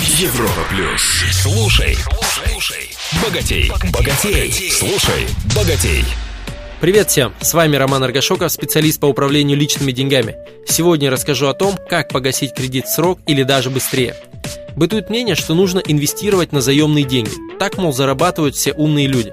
Европа плюс. Слушай, слушай, богатей, богатей, слушай, богатей. Привет всем! С вами Роман Аргашоков, специалист по управлению личными деньгами. Сегодня расскажу о том, как погасить кредит в срок или даже быстрее. Бытует мнение, что нужно инвестировать на заемные деньги. Так, мол, зарабатывают все умные люди.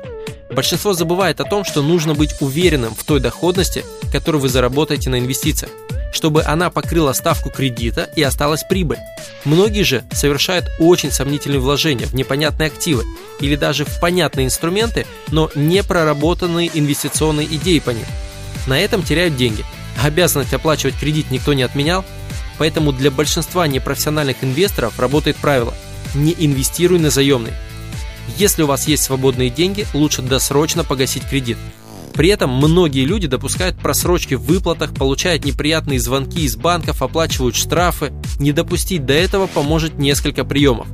Большинство забывает о том, что нужно быть уверенным в той доходности, которую вы заработаете на инвестициях чтобы она покрыла ставку кредита и осталась прибыль. Многие же совершают очень сомнительные вложения в непонятные активы или даже в понятные инструменты, но не проработанные инвестиционные идеи по ним. На этом теряют деньги. Обязанность оплачивать кредит никто не отменял, поэтому для большинства непрофессиональных инвесторов работает правило «не инвестируй на заемный». Если у вас есть свободные деньги, лучше досрочно погасить кредит – при этом многие люди допускают просрочки в выплатах, получают неприятные звонки из банков, оплачивают штрафы. Не допустить до этого поможет несколько приемов.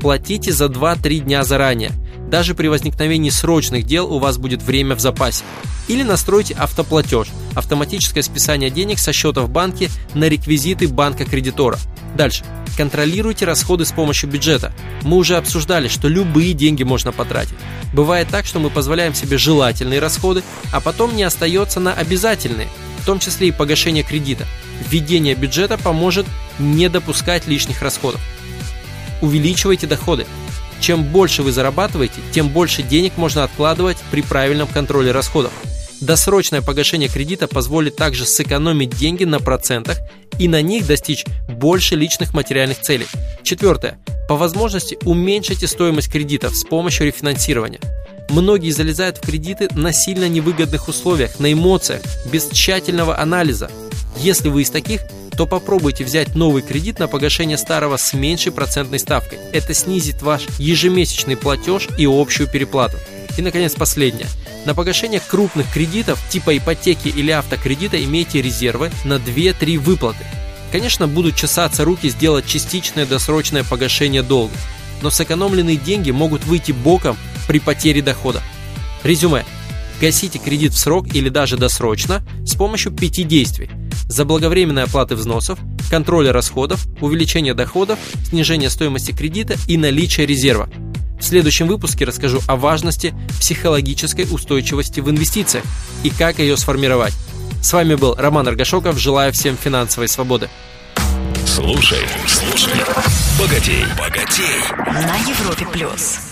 Платите за 2-3 дня заранее. Даже при возникновении срочных дел у вас будет время в запасе. Или настройте автоплатеж – автоматическое списание денег со счета в банке на реквизиты банка-кредитора. Дальше. Контролируйте расходы с помощью бюджета. Мы уже обсуждали, что любые деньги можно потратить. Бывает так, что мы позволяем себе желательные расходы, а потом не остается на обязательные, в том числе и погашение кредита. Введение бюджета поможет не допускать лишних расходов. Увеличивайте доходы. Чем больше вы зарабатываете, тем больше денег можно откладывать при правильном контроле расходов. Досрочное погашение кредита позволит также сэкономить деньги на процентах и на них достичь больше личных материальных целей. Четвертое. По возможности уменьшите стоимость кредитов с помощью рефинансирования. Многие залезают в кредиты на сильно невыгодных условиях, на эмоциях, без тщательного анализа. Если вы из таких, то попробуйте взять новый кредит на погашение старого с меньшей процентной ставкой. Это снизит ваш ежемесячный платеж и общую переплату. И, наконец, последнее. На погашение крупных кредитов типа ипотеки или автокредита имейте резервы на 2-3 выплаты. Конечно, будут чесаться руки сделать частичное досрочное погашение долга, но сэкономленные деньги могут выйти боком при потере дохода. Резюме. Гасите кредит в срок или даже досрочно с помощью пяти действий. Заблаговременной оплаты взносов, контроля расходов, увеличения доходов, снижения стоимости кредита и наличия резерва – в следующем выпуске расскажу о важности психологической устойчивости в инвестициях и как ее сформировать. С вами был Роман Аргашоков. Желаю всем финансовой свободы. Слушай, слушай, богатей, богатей. На Европе плюс.